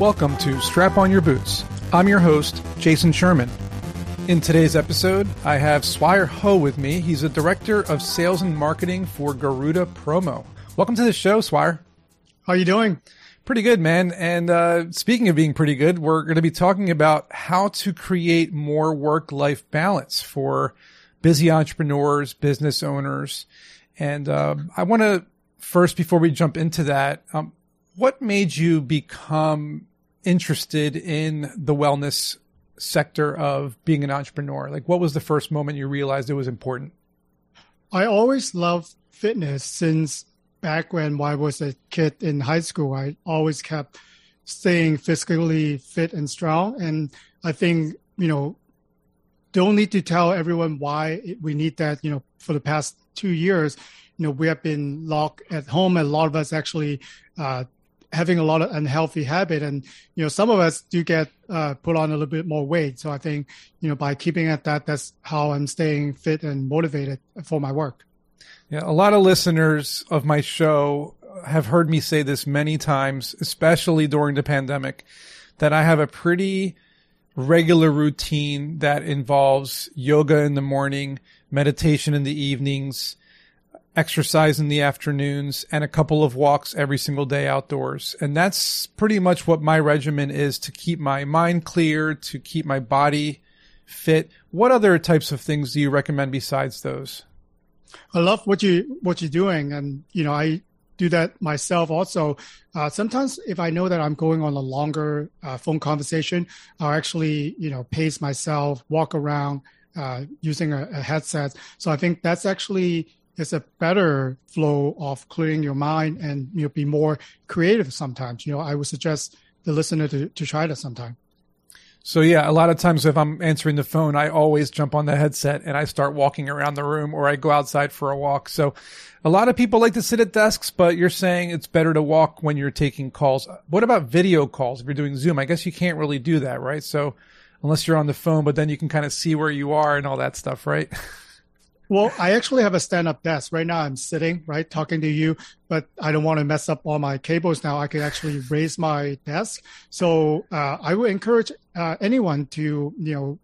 Welcome to Strap On Your Boots. I'm your host, Jason Sherman. In today's episode, I have Swire Ho with me. He's a director of sales and marketing for Garuda Promo. Welcome to the show, Swire. How are you doing? Pretty good, man. And uh, speaking of being pretty good, we're going to be talking about how to create more work-life balance for busy entrepreneurs, business owners. And uh, I want to first, before we jump into that, um, what made you become interested in the wellness sector of being an entrepreneur? Like, what was the first moment you realized it was important? I always loved fitness since back when I was a kid in high school. I always kept staying physically fit and strong. And I think, you know, don't need to tell everyone why we need that, you know, for the past two years, you know, we have been locked at home. And a lot of us actually uh, having a lot of unhealthy habit and you know some of us do get uh, put on a little bit more weight. So i think you know by keeping at that that's how i'm staying fit and motivated for my work. Yeah a lot of listeners of my show have heard me say this many times especially during the pandemic that i have a pretty regular routine that involves yoga in the morning meditation in the evenings exercise in the afternoons and a couple of walks every single day outdoors. And that's pretty much what my regimen is to keep my mind clear, to keep my body fit. What other types of things do you recommend besides those? I love what you what you're doing, and you know I do that myself also. Uh, sometimes if I know that I'm going on a longer uh, phone conversation, I'll actually you know pace myself, walk around uh, using a, a headset. So I think that's actually it's a better flow of clearing your mind and you'll be more creative sometimes. You know i would suggest the listener to, to try that sometime. So yeah a lot of times if i'm answering the phone i always jump on the headset and i start walking around the room or i go outside for a walk. So a lot of people like to sit at desks but you're saying it's better to walk when you're taking calls. What about video calls? If you're doing zoom i guess you can't really do that right? So unless you're on the phone but then you can kind of see where you are and all that stuff right Well, I actually have a stand-up desk right now. I'm sitting right talking to you, but I don't want to mess up all my cables now. I can actually raise my desk. So uh, I would encourage uh, anyone to you know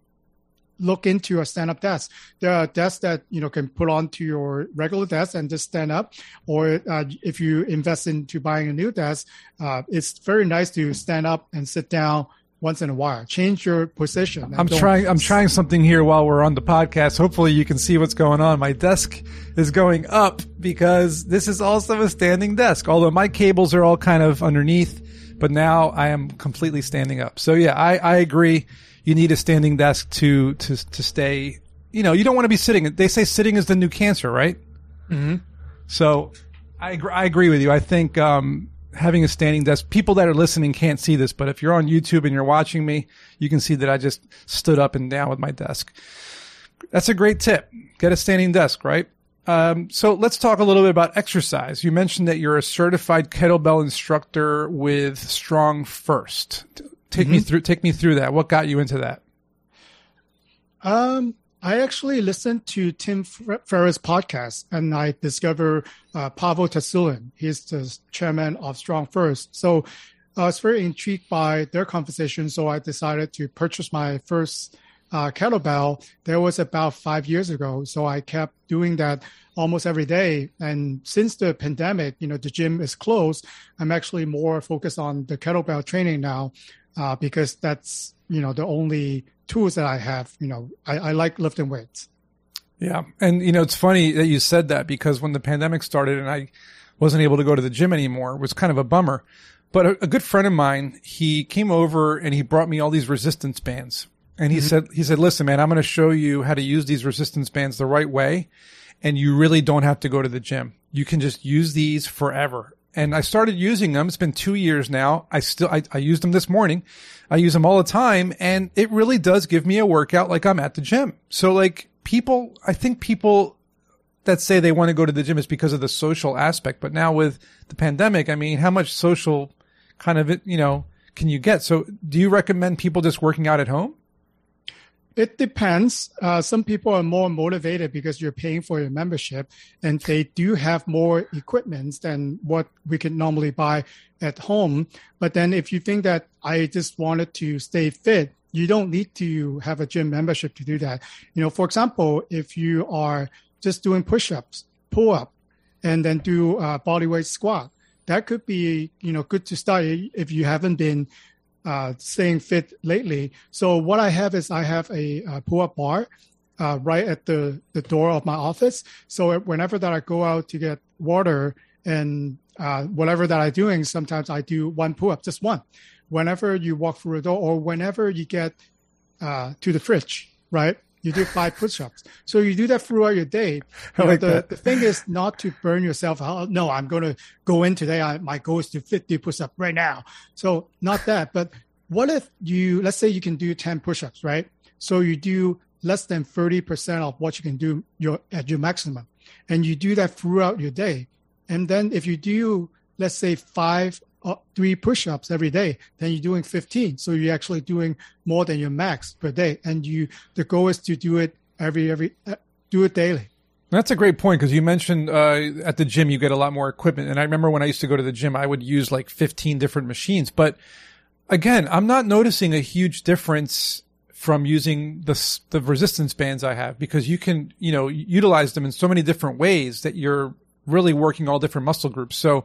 look into a stand-up desk. There are desks that you know can put onto your regular desk and just stand up. Or uh, if you invest into buying a new desk, uh, it's very nice to stand up and sit down once in a while. Change your position. I'm trying. I'm trying something here while we're on the podcast. Hopefully, you can see what's going on. My desk is going up because this is also a standing desk. Although my cables are all kind of underneath, but now I am completely standing up. So yeah, I, I agree. You need a standing desk to to to stay. You know, you don't want to be sitting. They say sitting is the new cancer, right? Mm-hmm. So I I agree with you. I think um, having a standing desk. People that are listening can't see this, but if you're on YouTube and you're watching me, you can see that I just stood up and down with my desk. That's a great tip. Get a standing desk, right? Um, so let's talk a little bit about exercise. You mentioned that you're a certified kettlebell instructor with Strong First. Take mm-hmm. me through. Take me through that. What got you into that? Um, I actually listened to Tim Ferriss' podcast and I discovered uh, Pavel Tsatsouline. He's the chairman of Strong First. So I was very intrigued by their conversation. So I decided to purchase my first uh, kettlebell. That was about five years ago. So I kept doing that almost every day. And since the pandemic, you know, the gym is closed. I'm actually more focused on the kettlebell training now uh, because that's, you know, the only tools that I have. You know, I, I like lifting weights. Yeah. And, you know, it's funny that you said that because when the pandemic started and I wasn't able to go to the gym anymore, it was kind of a bummer. But a, a good friend of mine, he came over and he brought me all these resistance bands. And he mm-hmm. said, he said, listen, man, I'm going to show you how to use these resistance bands the right way. And you really don't have to go to the gym. You can just use these forever and I started using them. It's been two years now. I still, I, I used them this morning. I use them all the time and it really does give me a workout like I'm at the gym. So like people, I think people that say they want to go to the gym is because of the social aspect. But now with the pandemic, I mean, how much social kind of, you know, can you get? So do you recommend people just working out at home? It depends. Uh, some people are more motivated because you're paying for your membership and they do have more equipment than what we can normally buy at home. But then if you think that I just wanted to stay fit, you don't need to have a gym membership to do that. You know, for example, if you are just doing push-ups, pull up, and then do a body weight squat, that could be, you know, good to start if you haven't been uh, staying fit lately. So what I have is I have a, a pull-up bar uh, right at the, the door of my office. So whenever that I go out to get water and uh, whatever that I'm doing, sometimes I do one pull-up, just one. Whenever you walk through a door or whenever you get uh, to the fridge, right? You do five push-ups. So you do that throughout your day. You like the, that. the thing is not to burn yourself out. No, I'm going to go in today. I, my goal is to 50 push-ups right now. So not that, but what if you, let's say you can do 10 push-ups, right? So you do less than 30% of what you can do your, at your maximum. And you do that throughout your day. And then if you do, let's say five three push-ups every day, then you're doing 15. So you're actually doing more than your max per day. And you, the goal is to do it every, every, uh, do it daily. That's a great point because you mentioned uh, at the gym you get a lot more equipment, and I remember when I used to go to the gym, I would use like 15 different machines. But again, I'm not noticing a huge difference from using the the resistance bands I have because you can you know utilize them in so many different ways that you're really working all different muscle groups. So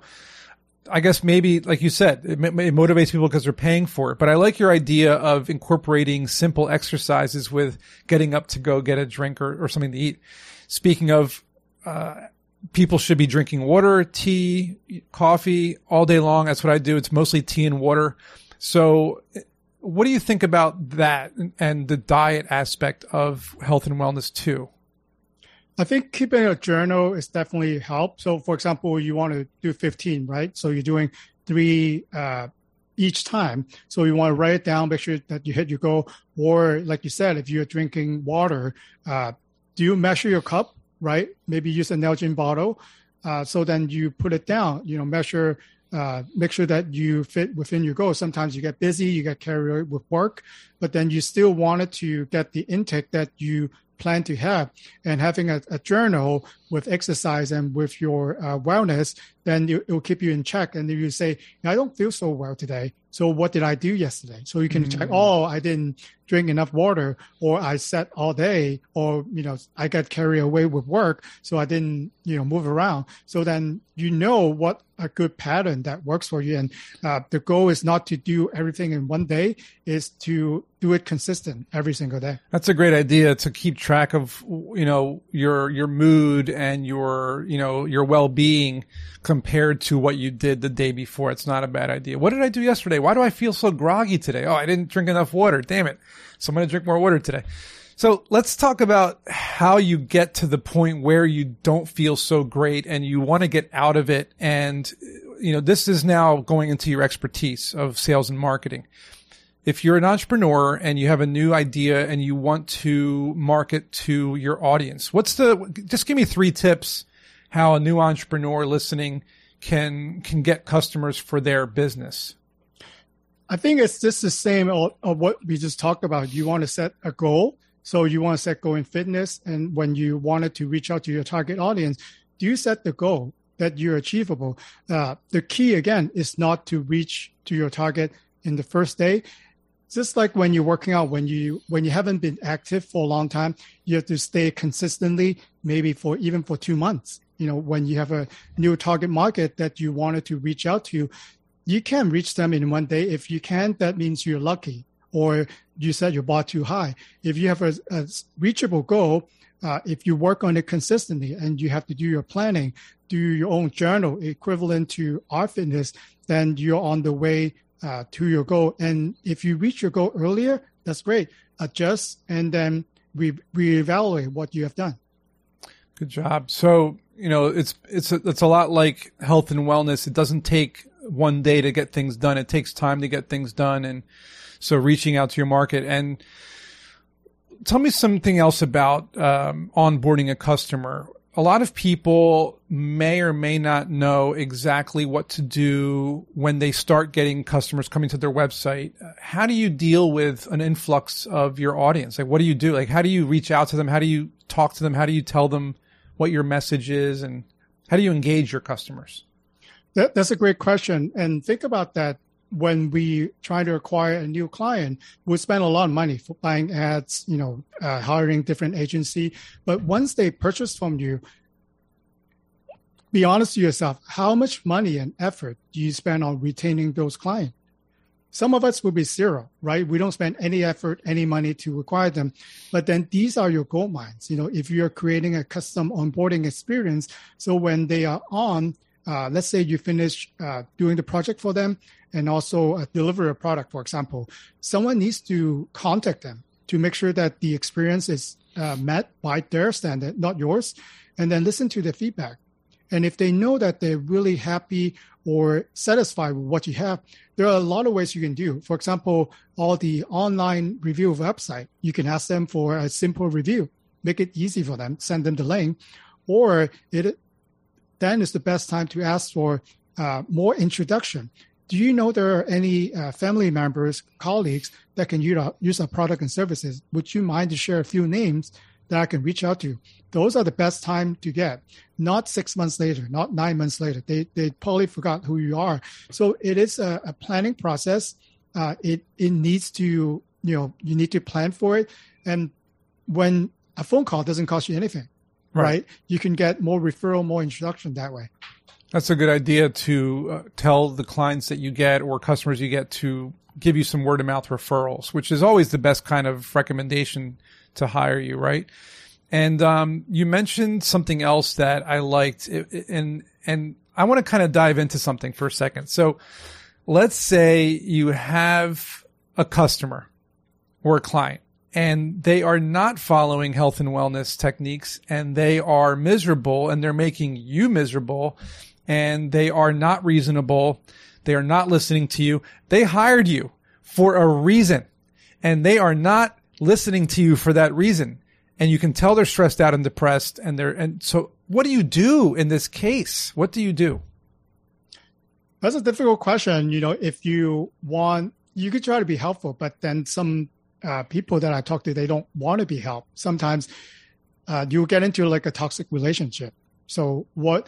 I guess maybe, like you said, it, it motivates people because they're paying for it. But I like your idea of incorporating simple exercises with getting up to go get a drink or, or something to eat. Speaking of, uh, people should be drinking water, tea, coffee all day long. That's what I do. It's mostly tea and water. So what do you think about that and the diet aspect of health and wellness too? I think keeping a journal is definitely help. So, for example, you want to do 15, right? So you're doing three uh, each time. So you want to write it down, make sure that you hit your goal. Or, like you said, if you're drinking water, uh, do you measure your cup, right? Maybe use a Nalgene bottle. Uh, so then you put it down. You know, measure. Uh, make sure that you fit within your goal. Sometimes you get busy, you get carried with work, but then you still wanted to get the intake that you plan to have and having a, a journal with exercise and with your uh, wellness, then it, will keep you in check. And if you say, I don't feel so well today, so what did I do yesterday? So you can mm-hmm. check, oh, I didn't drink enough water or I sat all day or, you know, I got carried away with work. So I didn't, you know, move around. So then you know what a good pattern that works for you. And uh, the goal is not to do everything in one day is to do it consistent every single day. That's a great idea to keep track of, you know, your, your mood and your, you know, your well-being compared to what you did the day before. It's not a bad idea. What did I do yesterday? Why do I feel so groggy today? Oh, I didn't drink enough water. Damn it. So I'm going to drink more water today. So let's talk about how you get to the point where you don't feel so great and you want to get out of it. And, you know, this is now going into your expertise of sales and marketing. If you're an entrepreneur and you have a new idea and you want to market to your audience, what's the, just give me three tips how a new entrepreneur listening can, can get customers for their business. I think it's just the same of, what we just talked about. You want to set a goal. So you want to set goal in fitness. And when you wanted to reach out to your target audience, do you set the goal that you're achievable? Uh, the key again is not to reach to your target in the first day. Just like when you're working out, when you when you haven't been active for a long time, you have to stay consistently, maybe for even for two months. You know, when you have a new target market that you wanted to reach out to, you can reach them in one day. If you can, that means you're lucky or you set your bar too high. If you have a, a reachable goal, uh, if you work on it consistently and you have to do your planning, do your own journal equivalent to our fitness, then you're on the way uh, to your goal. And if you reach your goal earlier, that's great. Adjust and then re- reevaluate what you have done. Good job. So, you know, it's, it's, a, it's a lot like health and wellness. It doesn't take one day to get things done. It takes time to get things done. And so reaching out to your market and tell me something else about um, onboarding a customer. a lot of people may or may not know exactly what to do when they start getting customers coming to their website. How do you deal with an influx of your audience? Like, what do you do? Like, how do you reach out to them? How do you talk to them? How do you tell them what your message is? And how do you engage your customers? That, that's a great question. And think about that when we try to acquire a new client, we spend a lot of money for buying ads, you know, uh, hiring different agency. But once they purchase from you, be honest to yourself, how much money and effort do you spend on retaining those clients? Some of us will be zero, right? We don't spend any effort, any money to acquire them. But then these are your gold mines. You know, if you're creating a custom onboarding experience, so when they are on, uh, let's say you finish uh, doing the project for them and also uh, deliver a product, for example, someone needs to contact them to make sure that the experience is uh, met by their standard, not yours, and then listen to the feedback. And if they know that they're really happy or satisfied with what you have, there are a lot of ways you can do. For example, all the online review website, you can ask them for a simple review, make it easy for them, send them the link, or it then is the best time to ask for uh, more introduction. Do you know there are any uh, family members, colleagues that can use our, use our product and services? Would you mind to share a few names that I can reach out to? Those are the best time to get, not six months later, not nine months later. They, they probably forgot who you are. So it is a, a planning process. Uh, it, it needs to, you know, you need to plan for it. And when a phone call doesn't cost you anything, right? right? You can get more referral, more introduction that way. That's a good idea to uh, tell the clients that you get or customers you get to give you some word of mouth referrals, which is always the best kind of recommendation to hire you, right? And um, you mentioned something else that I liked, and and I want to kind of dive into something for a second. So, let's say you have a customer or a client, and they are not following health and wellness techniques, and they are miserable, and they're making you miserable, and they are not reasonable. They are not listening to you. They hired you for a reason and they are not listening to you for that reason. And you can tell they're stressed out and depressed and they're, and so what do you do in this case? What do you do? That's a difficult question. You know, if you want, you could try to be helpful, but then some uh, people that I talk to, they don't want to be helped. Sometimes uh, you get into like a toxic relationship. So what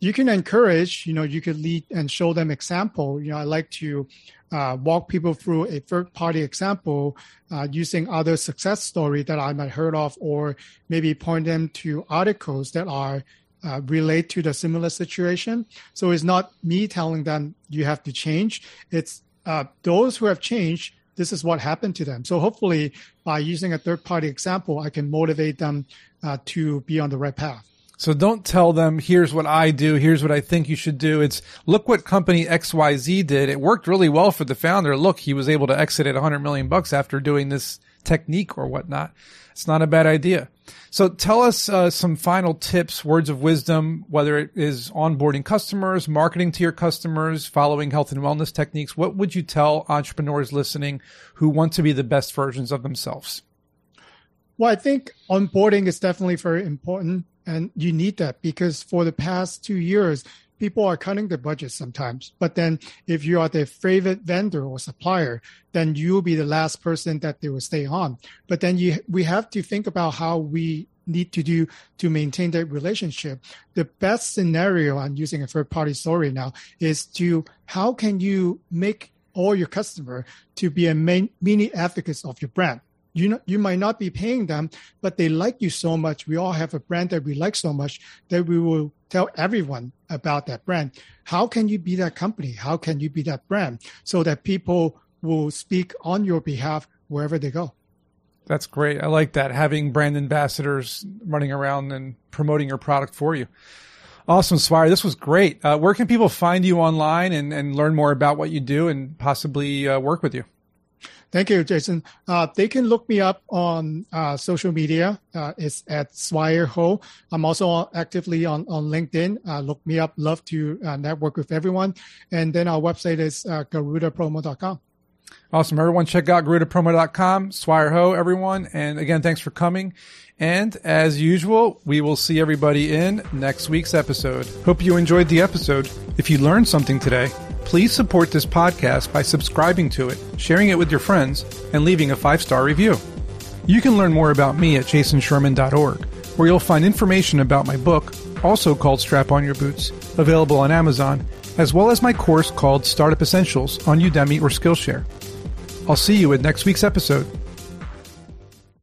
you can encourage, you know, you could lead and show them example. You know, I like to uh, walk people through a third party example uh, using other success story that I might heard of, or maybe point them to articles that are uh, relate to the similar situation. So it's not me telling them you have to change. It's uh, those who have changed. This is what happened to them. So hopefully, by using a third party example, I can motivate them uh, to be on the right path. So don't tell them, here's what I do, here's what I think you should do. It's look what company XYZ did. It worked really well for the founder. Look, he was able to exit at 100 million bucks after doing this technique or whatnot. It's not a bad idea. So tell us uh, some final tips, words of wisdom, whether it is onboarding customers, marketing to your customers, following health and wellness techniques. What would you tell entrepreneurs listening who want to be the best versions of themselves? Well, I think onboarding is definitely very important. And you need that because for the past two years, people are cutting their budget sometimes. But then if you are their favorite vendor or supplier, then you'll be the last person that they will stay on. But then you, we have to think about how we need to do to maintain that relationship. The best scenario, I'm using a third party story now, is to how can you make all your customer to be a main, mini advocates of your brand? You know, you might not be paying them, but they like you so much. We all have a brand that we like so much that we will tell everyone about that brand. How can you be that company? How can you be that brand so that people will speak on your behalf wherever they go? That's great. I like that. Having brand ambassadors running around and promoting your product for you. Awesome, Swire. This was great. Uh, where can people find you online and, and learn more about what you do and possibly uh, work with you? Thank you, Jason. Uh, they can look me up on uh, social media. Uh, it's at Swire Ho. I'm also actively on, on LinkedIn. Uh, look me up. Love to uh, network with everyone. And then our website is uh, garudapromo.com. Awesome. Everyone check out GarudaPromo.com. Swire ho, everyone. And again, thanks for coming. And as usual, we will see everybody in next week's episode. Hope you enjoyed the episode. If you learned something today, please support this podcast by subscribing to it, sharing it with your friends, and leaving a five star review. You can learn more about me at jasonsherman.org, where you'll find information about my book, also called Strap On Your Boots, available on Amazon, as well as my course called Startup Essentials on Udemy or Skillshare. I'll see you in next week's episode.